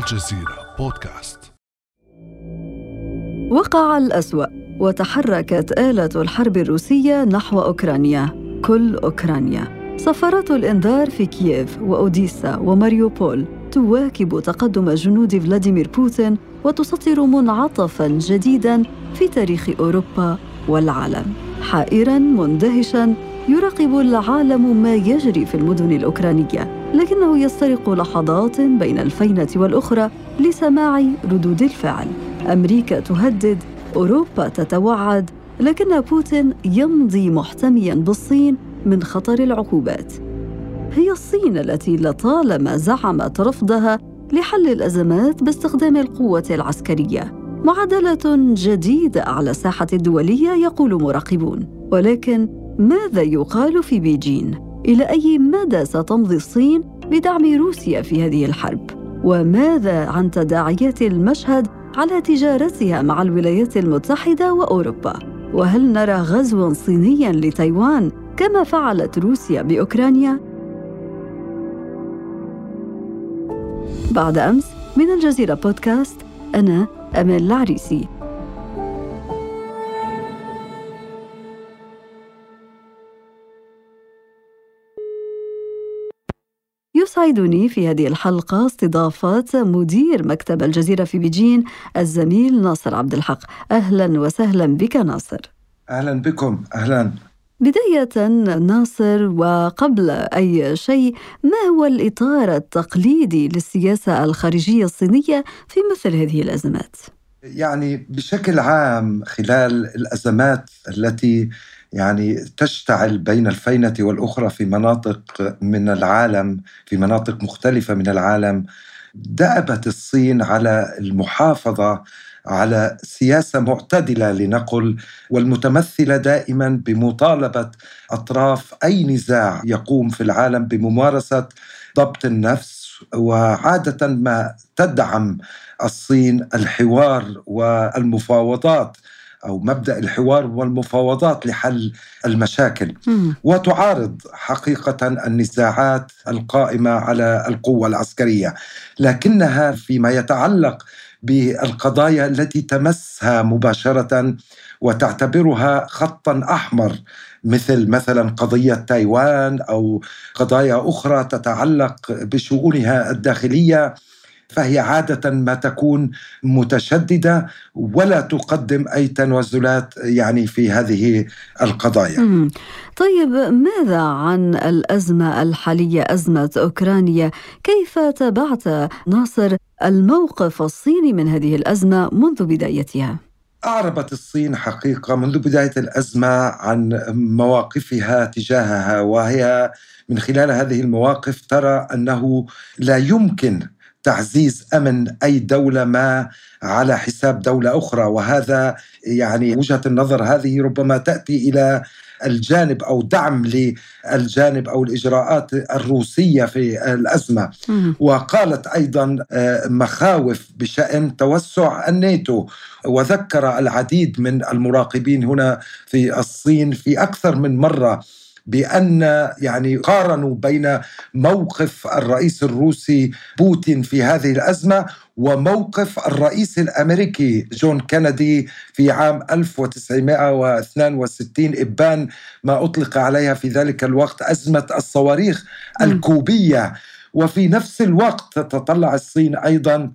الجزيرة بودكاست. وقع الأسوأ وتحركت آلة الحرب الروسية نحو أوكرانيا كل أوكرانيا. صفارات الإنذار في كييف وأوديسا وماريوبول تواكب تقدم جنود فلاديمير بوتين وتسطر منعطفا جديدا في تاريخ أوروبا والعالم. حائرا مندهشا يراقب العالم ما يجري في المدن الأوكرانية. لكنه يسترق لحظات بين الفينة والأخرى لسماع ردود الفعل. أمريكا تهدد أوروبا تتوعد لكن بوتين يمضي محتميا بالصين من خطر العقوبات. هي الصين التي لطالما زعمت رفضها لحل الأزمات باستخدام القوة العسكرية. معادله جديدة على الساحة الدولية يقول مراقبون. ولكن ماذا يقال في بيجين؟ إلى أي مدى ستمضي الصين بدعم روسيا في هذه الحرب؟ وماذا عن تداعيات المشهد على تجارتها مع الولايات المتحدة وأوروبا؟ وهل نرى غزوا صينيا لتايوان كما فعلت روسيا بأوكرانيا؟ بعد أمس من الجزيرة بودكاست أنا امال العريسي. يسعدني في هذه الحلقة استضافة مدير مكتب الجزيرة في بيجين الزميل ناصر عبد الحق. أهلا وسهلا بك ناصر. أهلا بكم. أهلا. بداية ناصر وقبل أي شيء ما هو الإطار التقليدي للسياسة الخارجية الصينية في مثل هذه الأزمات؟ يعني بشكل عام خلال الأزمات التي يعني تشتعل بين الفينة والأخرى في مناطق من العالم في مناطق مختلفة من العالم. دأبت الصين على المحافظة على سياسة معتدلة لنقل والمتمثلة دائما بمطالبة أطراف أي نزاع يقوم في العالم بممارسة ضبط النفس وعادة ما تدعم الصين الحوار والمفاوضات أو مبدأ الحوار والمفاوضات لحل المشاكل. وتعارض حقيقة النزاعات القائمة على القوة العسكرية. لكنها فيما يتعلق بالقضايا التي تمسها مباشرة وتعتبرها خطا أحمر مثل مثلا قضية تايوان أو قضايا أخرى تتعلق بشؤونها الداخلية فهي عادة ما تكون متشددة ولا تقدم أي تنازلات يعني في هذه القضايا. طيب ماذا عن الأزمة الحالية أزمة أوكرانيا؟ كيف تابعت ناصر الموقف الصيني من هذه الأزمة منذ بدايتها؟ أعربت الصين حقيقة منذ بداية الأزمة عن مواقفها تجاهها وهي من خلال هذه المواقف ترى أنه لا يمكن تعزيز أمن أي دولة ما على حساب دولة أخرى. وهذا يعني وجهة النظر هذه ربما تأتي إلى الجانب أو دعم للجانب أو الإجراءات الروسية في الأزمة. وقالت أيضا آه، مخاوف بشأن توسع الناتو. وذكر العديد من المراقبين هنا في الصين في أكثر من مرة بأن يعني قارنوا بين موقف الرئيس الروسي بوتين في هذه الأزمة وموقف الرئيس الأمريكي جون كينيدي في عام 1962 إبان ما أطلق عليها في ذلك الوقت أزمة الصواريخ الكوبية. وفي نفس الوقت تتطلع الصين أيضا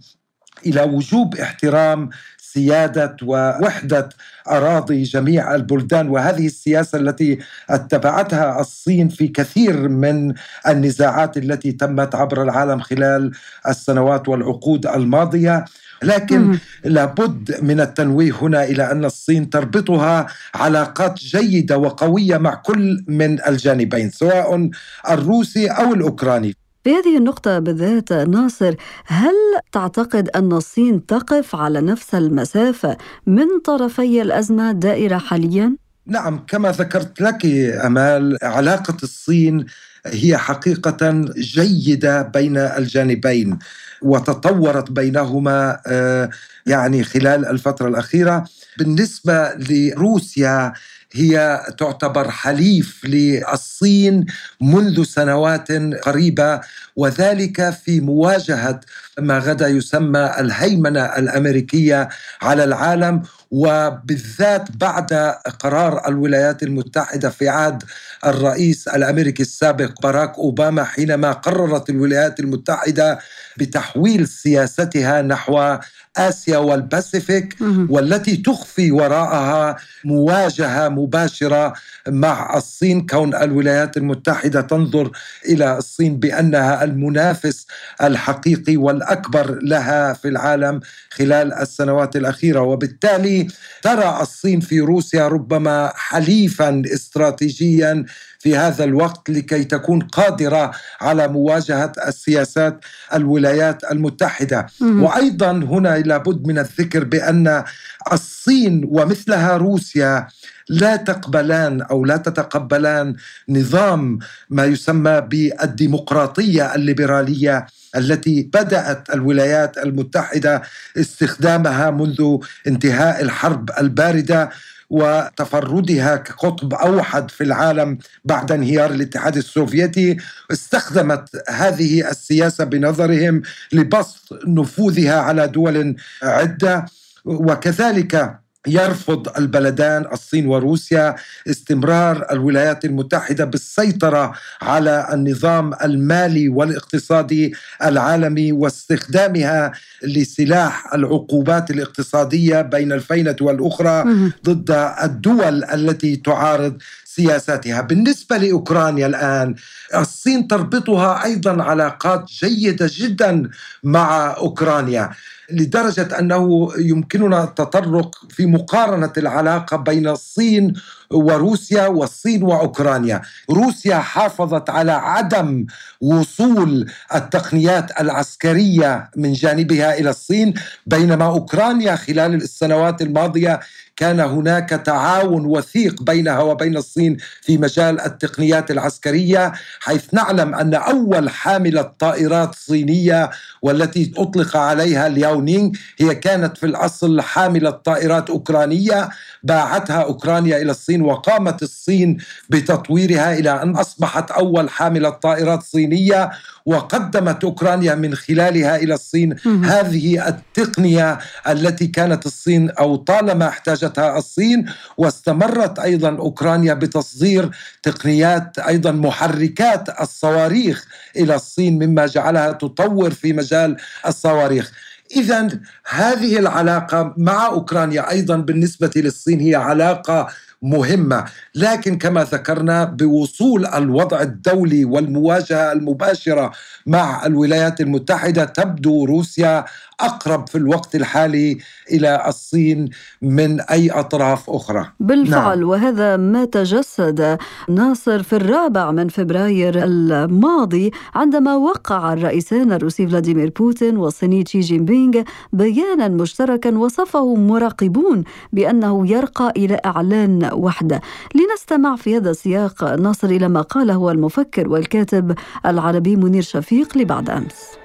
إلى وجوب احترام سيادة ووحدة أراضي جميع البلدان وهذه السياسة التي اتبعتها الصين في كثير من النزاعات التي تمت عبر العالم خلال السنوات والعقود الماضية. لكن لابد من التنويه هنا إلى أن الصين تربطها علاقات جيدة وقوية مع كل من الجانبين سواء الروسي أو الأوكراني. في هذه النقطة بالذات ناصر هل تعتقد أن الصين تقف على نفس المسافة من طرفي الأزمة الدائرة حاليا؟ نعم كما ذكرت لك أمال علاقة الصين هي حقيقة جيدة بين الجانبين وتطورت بينهما آه، يعني خلال الفترة الأخيرة بالنسبة لروسيا هي تعتبر حليف للصين منذ سنوات قريبة وذلك في مواجهة ما غدا يسمى الهيمنة الأمريكية على العالم. وبالذات بعد قرار الولايات المتحدة في عهد الرئيس الأمريكي السابق باراك أوباما حينما قررت الولايات المتحدة بتحويل سياستها نحو آسيا والباسيفيك والتي تخفي وراءها مواجهة مباشرة مع الصين كون الولايات المتحدة تنظر إلى الصين بأنها المنافس الحقيقي والأكبر لها في العالم خلال السنوات الأخيرة. وبالتالي ترى الصين في روسيا ربما حليفا استراتيجيا في هذا الوقت لكي تكون قادرة على مواجهة السياسات الولايات المتحدة. وأيضا هنا لابد من الذكر بأن الصين ومثلها روسيا لا تقبلان أو لا تتقبلان نظام ما يسمى بالديمقراطية الليبرالية التي بدأت الولايات المتحدة استخدامها منذ انتهاء الحرب الباردة. وتفردها كقطب أوحد في العالم بعد انهيار الاتحاد السوفيتي استخدمت هذه السياسة بنظرهم لبسط نفوذها على دول عدة وكذلك يرفض البلدان الصين وروسيا استمرار الولايات المتحدة بالسيطرة على النظام المالي والاقتصادي العالمي واستخدامها لسلاح العقوبات الاقتصادية بين الفينة والأخرى ضد الدول التي تعارض سياساتها. بالنسبة لأوكرانيا الآن الصين تربطها أيضا علاقات جيدة جدا مع أوكرانيا لدرجة أنه يمكننا التطرق في مقارنة العلاقة بين الصين وروسيا والصين وأوكرانيا، روسيا حافظت على عدم وصول التقنيات العسكرية من جانبها إلى الصين، بينما أوكرانيا خلال السنوات الماضية كان هناك تعاون وثيق بينها وبين الصين في مجال التقنيات العسكرية حيث نعلم أن أول حاملة طائرات صينية والتي أطلق عليها الياونينغ هي كانت في الأصل حاملة طائرات أوكرانية باعتها أوكرانيا إلى الصين وقامت الصين بتطويرها إلى أن أصبحت أول حاملة طائرات صينية. وقدمت أوكرانيا من خلالها إلى الصين. هذه التقنية التي كانت الصين أو طالما احتاجتها الصين واستمرت أيضا أوكرانيا بتصدير تقنيات أيضا محركات الصواريخ إلى الصين مما جعلها تطور في مجال الصواريخ. اذا هذه العلاقة مع أوكرانيا أيضا بالنسبة للصين هي علاقة مهمة لكن كما ذكرنا بوصول الوضع الدولي والمواجهة المباشرة مع الولايات المتحدة تبدو روسيا أقرب في الوقت الحالي إلى الصين من أي أطراف أخرى. بالفعل نعم. وهذا ما تجسد ناصر في الرابع من فبراير الماضي عندما وقع الرئيسان الروسي فلاديمير بوتين والصيني شي جين بينغ بيانا مشتركا وصفه مراقبون بأنه يرقى إلى إعلان وحده. لنستمع في هذا السياق ناصر إلى ما قاله المفكر والكاتب العربي منير شفيق لبعد أمس.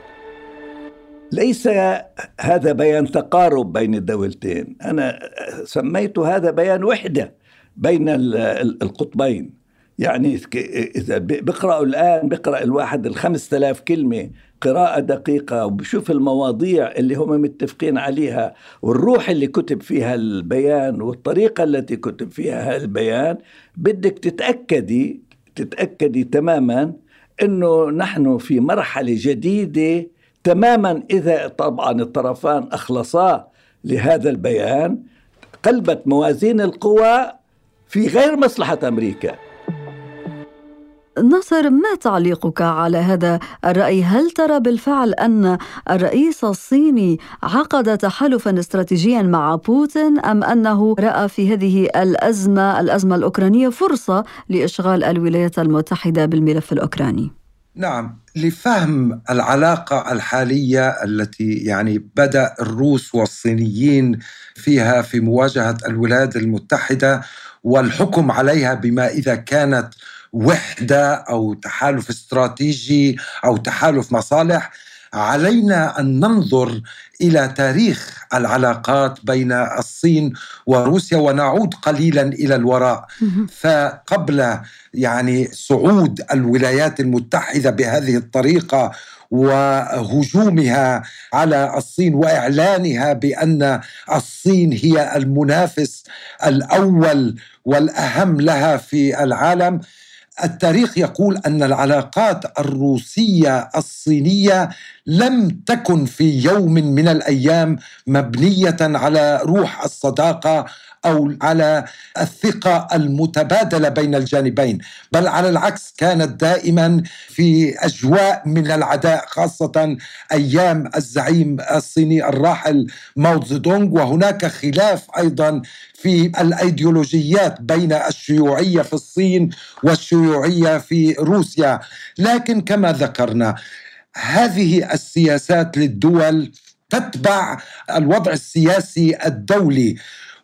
ليس هذا بيان تقارب بين الدولتين أنا سميت هذا بيان وحدة بين القطبين يعني إذا بيقرأوا الآن بيقرأ الواحد الخمس تلاف كلمة قراءة دقيقة وبشوف المواضيع اللي هم متفقين عليها والروح اللي كتب فيها البيان والطريقة التي كتب فيها البيان بدك تتأكدي تتأكدي تماما أنه نحن في مرحلة جديدة تماما. إذا طبعا الطرفان أخلصا لهذا البيان قلبت موازين القوى في غير مصلحة أمريكا. ناصر ما تعليقك على هذا الرأي؟ هل ترى بالفعل أن الرئيس الصيني عقد تحالفا استراتيجيا مع بوتين أم أنه رأى في هذه الأزمة الأزمة الأوكرانية فرصة لإشغال الولايات المتحدة بالملف الأوكراني؟ نعم لفهم العلاقة الحالية التي يعني بدأ الروس والصينيين فيها في مواجهة الولايات المتحدة والحكم عليها بما إذا كانت وحدة أو تحالف استراتيجي أو تحالف مصالح علينا أن ننظر إلى تاريخ العلاقات بين الصين وروسيا ونعود قليلا إلى الوراء. فقبل يعني صعود الولايات المتحدة بهذه الطريقة وهجومها على الصين وإعلانها بأن الصين هي المنافس الأول والأهم لها في العالم التاريخ يقول أن العلاقات الروسية الصينية لم تكن في يوم من الأيام مبنية على روح الصداقة أو على الثقة المتبادلة بين الجانبين بل على العكس كانت دائما في أجواء من العداء خاصة أيام الزعيم الصيني الراحل ماو زedong وهناك خلاف أيضا في الأيديولوجيات بين الشيوعية في الصين والشيوعية في روسيا. لكن كما ذكرنا هذه السياسات للدول تتبع الوضع السياسي الدولي.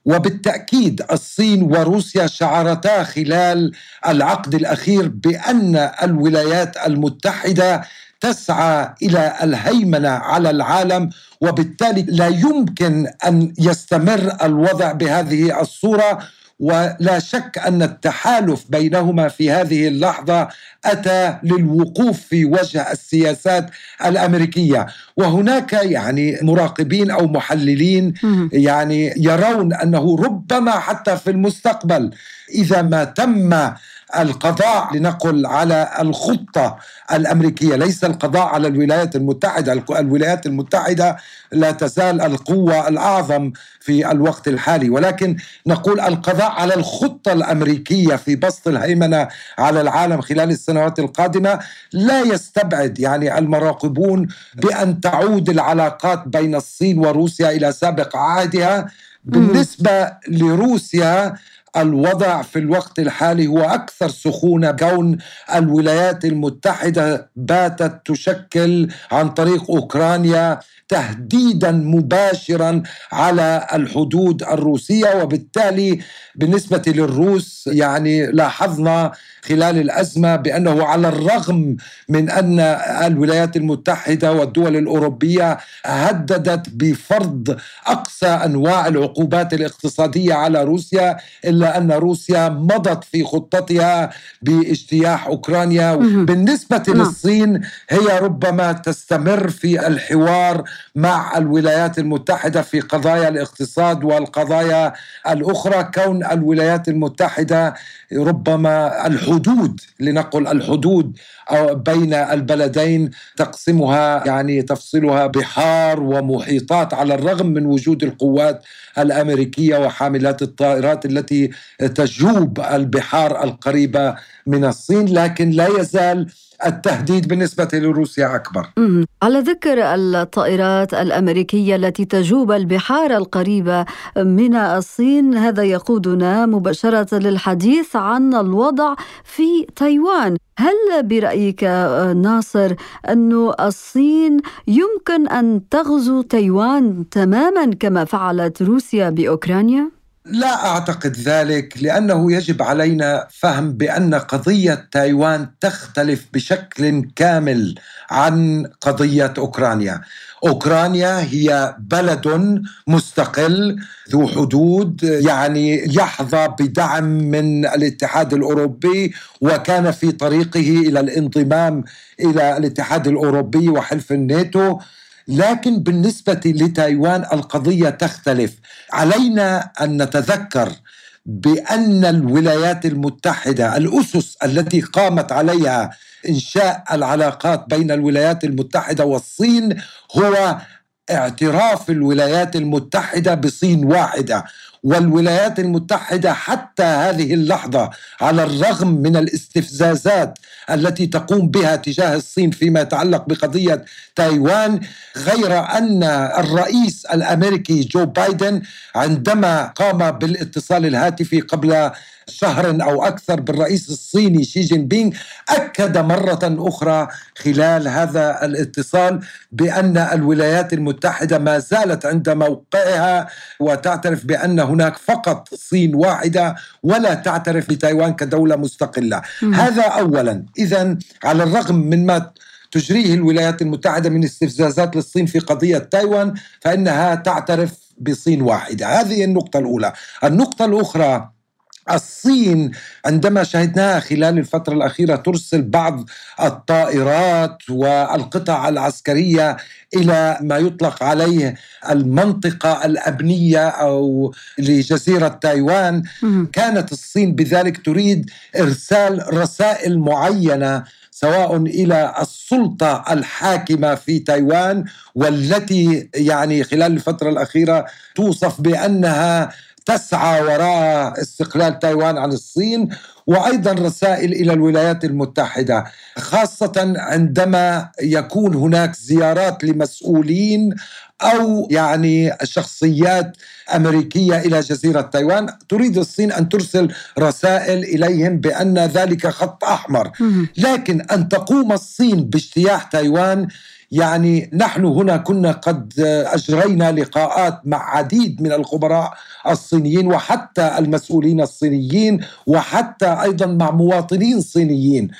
وبالتأكيد الصين وروسيا شعرتا خلال العقد الأخير بأن الولايات المتحدة تسعى إلى الهيمنة على العالم وبالتالي لا يمكن أن يستمر الوضع بهذه الصورة. ولا شك أن التحالف بينهما في هذه اللحظة أتى للوقوف في وجه السياسات الأمريكية. وهناك يعني مراقبين أو محللين يعني يرون أنه ربما حتى في المستقبل إذا ما تم القضاء لنقل على الخطة الأمريكية. ليس القضاء على الولايات المتحدة. الولايات المتحدة لا تزال القوة الأعظم في الوقت الحالي. ولكن نقول القضاء على الخطة الأمريكية في بسط الهيمنة على العالم خلال السنوات القادمة لا يستبعد يعني المراقبون بأن تعود العلاقات بين الصين وروسيا إلى سابق عهدها. بالنسبة لروسيا الوضع في الوقت الحالي هو أكثر سخونة. كون الولايات المتحدة باتت تشكل عن طريق أوكرانيا تهديدا مباشرا على الحدود الروسية وبالتالي بالنسبة للروس يعني لاحظنا خلال الأزمة بأنه على الرغم من أن الولايات المتحدة والدول الأوروبية هددت بفرض أقصى أنواع العقوبات الاقتصادية على روسيا إلا أن روسيا مضت في خطتها باجتياح أوكرانيا بالنسبة نعم. للصين هي ربما تستمر في الحوار مع الولايات المتحدة في قضايا الاقتصاد والقضايا الأخرى كون الولايات المتحدة ربما الحدود لنقل الحدود بين البلدين تقسمها يعني تفصلها بحار ومحيطات على الرغم من وجود القوات الأمريكية وحاملات الطائرات التي تجوب البحار القريبة من الصين لكن لا يزال التهديد بالنسبة لروسيا أكبر. على ذكر الطائرات الأمريكية التي تجوب البحار القريبة من الصين هذا يقودنا مباشرة للحديث عن الوضع في تايوان. هل برأيك ناصر أن الصين يمكن أن تغزو تايوان تماما كما فعلت روسيا بأوكرانيا؟ لا أعتقد ذلك لأنه يجب علينا فهم بأن قضية تايوان تختلف بشكل كامل عن قضية أوكرانيا. أوكرانيا هي بلد مستقل ذو حدود يعني يحظى بدعم من الاتحاد الأوروبي وكان في طريقه إلى الانضمام إلى الاتحاد الأوروبي وحلف الناتو لكن بالنسبة لتايوان القضية تختلف. علينا أن نتذكر بأن الولايات المتحدة الأسس التي قامت عليها إنشاء العلاقات بين الولايات المتحدة والصين هو اعتراف الولايات المتحدة بصين واحدة. والولايات المتحدة حتى هذه اللحظة على الرغم من الاستفزازات التي تقوم بها تجاه الصين فيما يتعلق بقضية تايوان غير أن الرئيس الأمريكي جو بايدن عندما قام بالاتصال الهاتفي قبل شهر أو أكثر بالرئيس الصيني شي جين بينغ أكد مرة أخرى خلال هذا الاتصال بأن الولايات المتحدة ما زالت عند موقعها وتعترف بان هناك فقط صين واحدة ولا تعترف بتايوان كدولة مستقلة. م. هذا اولا. اذا على الرغم من ما تجريه الولايات المتحدة من استفزازات للصين في قضية تايوان فإنها تعترف بصين واحدة. هذه النقطة الأولى. النقطة الأخرى الصين عندما شهدناها خلال الفترة الأخيرة ترسل بعض الطائرات والقطع العسكرية إلى ما يطلق عليه المنطقة الأبنية أو لجزيرة تايوان. كانت الصين بذلك تريد إرسال رسائل معينة سواء إلى السلطة الحاكمة في تايوان والتي يعني خلال الفترة الأخيرة توصف بأنها تسعى وراء استقلال تايوان عن الصين وأيضا رسائل إلى الولايات المتحدة خاصة عندما يكون هناك زيارات لمسؤولين أو يعني شخصيات أمريكية إلى جزيرة تايوان. تريد الصين أن ترسل رسائل إليهم بأن ذلك خط أحمر. لكن أن تقوم الصين باجتياح تايوان يعني نحن هنا كنا قد أجرينا لقاءات مع عديد من الخبراء الصينيين وحتى المسؤولين الصينيين وحتى أيضا مع مواطنين صينيين.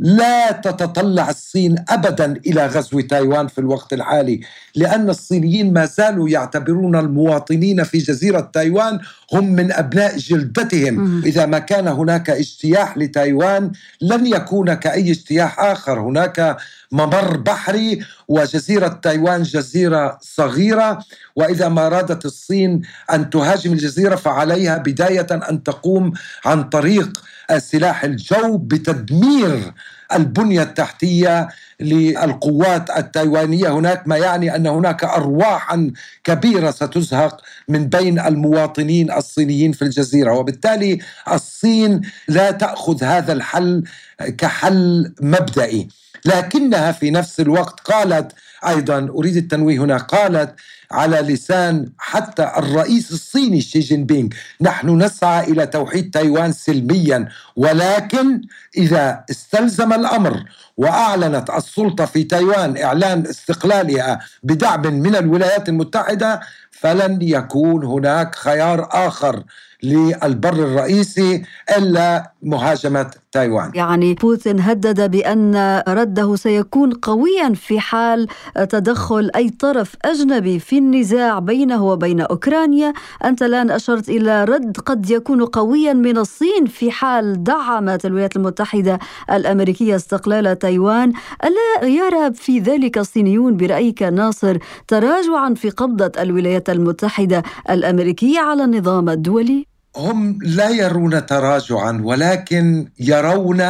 لا تتطلع الصين ابدا إلى غزو تايوان في الوقت الحالي لأن الصينيين ما زالوا يعتبرون المواطنين في جزيرة تايوان هم من أبناء جلدتهم. إذا ما كان هناك اجتياح لتايوان لن يكون كأي اجتياح آخر. هناك ممر بحري وجزيرة تايوان جزيرة صغيرة. وإذا ما أرادت الصين أن تهاجم الجزيرة فعليها بداية أن تقوم عن طريق سلاح الجو بتدمير البنية التحتية للقوات التايوانية. هناك ما يعني أن هناك ارواحا كبيرة ستزهق من بين المواطنين الصينيين في الجزيرة. وبالتالي الصين لا تأخذ هذا الحل كحل مبدئي. لكنها في نفس الوقت قالت أيضا أريد التنويه هنا قالت على لسان حتى الرئيس الصيني شي جين بينغ نحن نسعى إلى توحيد تايوان سلميا ولكن إذا استلزم الأمر وأعلنت السلطة في تايوان إعلان استقلالها بدعم من الولايات المتحدة فلن يكون هناك خيار آخر للبر الرئيسي إلا مهاجمة تايوان. يعني بوتين هدد بأن رده سيكون قويا في حال تدخل أي طرف أجنبي في النزاع بينه وبين أوكرانيا، أنت الآن أشرت إلى رد قد يكون قويا من الصين في حال دعمت الولايات المتحدة الأمريكية استقلال تايوان، ألا يرى في ذلك الصينيون برأيك ناصر تراجعا في قبضة الولايات المتحدة الأمريكية على النظام الدولي؟ هم لا يرون تراجعا ولكن يرون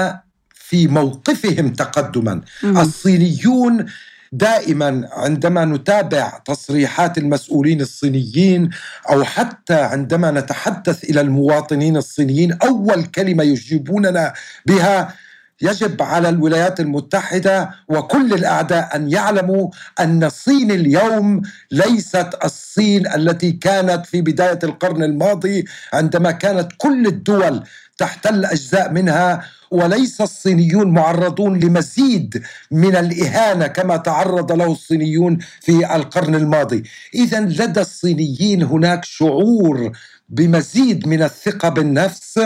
في موقفهم تقدما مم. الصينيون دائما عندما نتابع تصريحات المسؤولين الصينيين أو حتى عندما نتحدث إلى المواطنين الصينيين أول كلمة يجيبوننا بها يجب على الولايات المتحدة وكل الأعداء أن يعلموا أن الصين اليوم ليست الصين التي كانت في بداية القرن الماضي عندما كانت كل الدول تحتل اجزاء منها وليس الصينيون معرضون لمزيد من الإهانة كما تعرض له الصينيون في القرن الماضي. اذا لدى الصينيين هناك شعور بمزيد من الثقة بالنفس.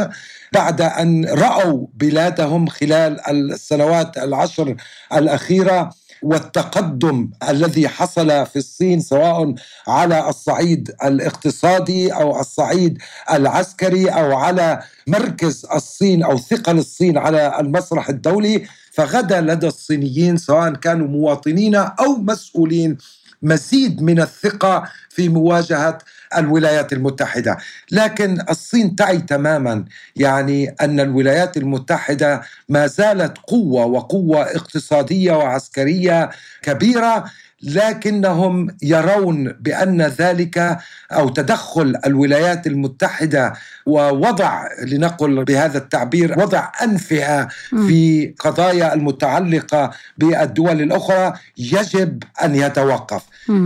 بعد أن رأوا بلادهم خلال السنوات العشر الأخيرة والتقدم الذي حصل في الصين سواء على الصعيد الاقتصادي أو الصعيد العسكري أو على مركز الصين أو ثقل الصين على المسرح الدولي فغدا لدى الصينيين سواء كانوا مواطنين أو مسؤولين مزيد من الثقة في مواجهة الولايات المتحدة، لكن الصين تعي تماما يعني أن الولايات المتحدة ما زالت قوة وقوة اقتصادية وعسكرية كبيرة لكنهم يرون بأن ذلك أو تدخل الولايات المتحدة ووضع لنقل بهذا التعبير وضع انفئه في قضايا المتعلقة بالدول الأخرى يجب أن يتوقف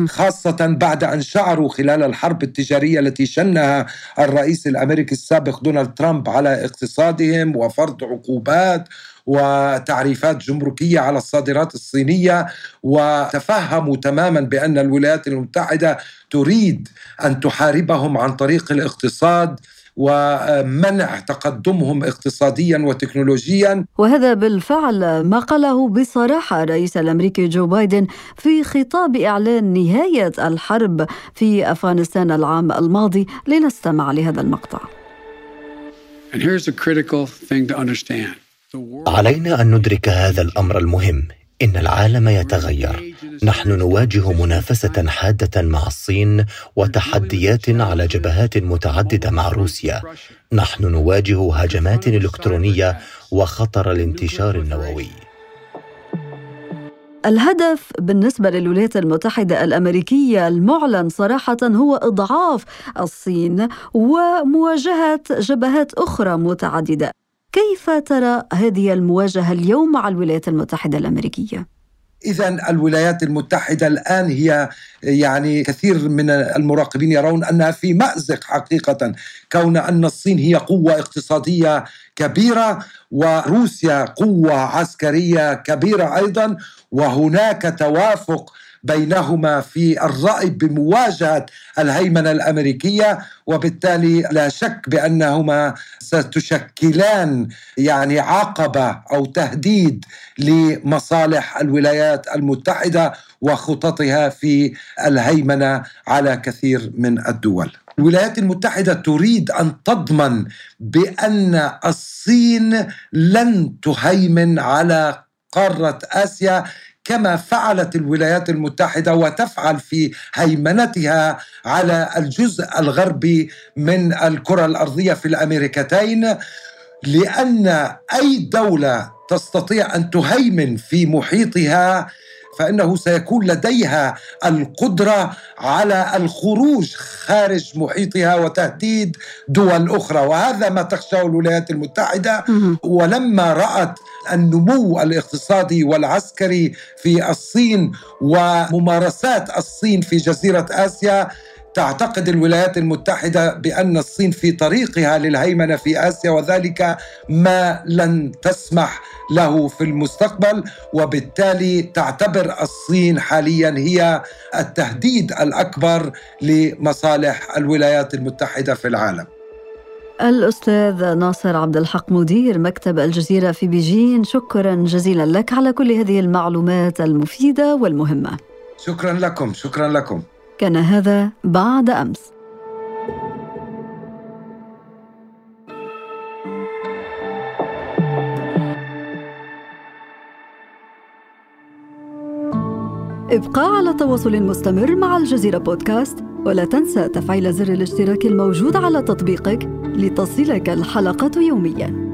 خاصة بعد أن شعروا خلال الحرب التجارية التي شنها الرئيس الأمريكي السابق دونالد ترامب على اقتصادهم وفرض عقوبات وتعريفات جمركية على الصادرات الصينية وتفهموا تماما بأن الولايات المتحدة تريد أن تحاربهم عن طريق الاقتصاد ومنع تقدمهم اقتصاديا وتكنولوجيا وهذا بالفعل ما قاله بصراحة الرئيس الأمريكي جو بايدن في خطاب إعلان نهاية الحرب في أفغانستان العام الماضي لنستمع لهذا المقطع. And here's a critical thing to understand. علينا أن ندرك هذا الأمر المهم. إن العالم يتغير. نحن نواجه منافسة حادة مع الصين وتحديات على جبهات متعددة مع روسيا. نحن نواجه هجمات إلكترونية وخطر الانتشار النووي. الهدف بالنسبة للولايات المتحدة الأمريكية المعلن صراحة هو إضعاف الصين ومواجهة جبهات أخرى متعددة. كيف ترى هذه المواجهة اليوم مع الولايات المتحدة الأمريكية؟ إذا الولايات المتحدة الآن هي يعني كثير من المراقبين يرون أنها في مأزق حقيقة كون أن الصين هي قوة اقتصادية كبيرة وروسيا قوة عسكرية كبيرة أيضا وهناك توافق بينهما في الرأي بمواجهة الهيمنة الأمريكية وبالتالي لا شك بأنهما ستشكلان يعني عقبة أو تهديد لمصالح الولايات المتحدة وخططها في الهيمنة على كثير من الدول. الولايات المتحدة تريد أن تضمن بأن الصين لن تهيمن على قارة آسيا كما فعلت الولايات المتحدة وتفعل في هيمنتها على الجزء الغربي من الكرة الأرضية في الأمريكتين لأن أي دولة تستطيع أن تهيمن في محيطها فإنه سيكون لديها القدرة على الخروج خارج محيطها وتهديد دول أخرى. وهذا ما تخشاه الولايات المتحدة. ولما رأت النمو الاقتصادي والعسكري في الصين وممارسات الصين في جزيرة آسيا تعتقد الولايات المتحدة بأن الصين في طريقها للهيمنة في آسيا وذلك ما لن تسمح له في المستقبل وبالتالي تعتبر الصين حاليا هي التهديد الأكبر لمصالح الولايات المتحدة في العالم. الأستاذ ناصر عبد الحق مدير مكتب الجزيرة في بيجين. شكرا جزيلا لك على كل هذه المعلومات المفيدة والمهمة. شكرا لكم شكرا لكم. كان هذا بعد أمس. ابقى على تواصل مستمر مع الجزيرة بودكاست ولا تنسى تفعيل زر الاشتراك الموجود على تطبيقك لتصلك الحلقة يومياً.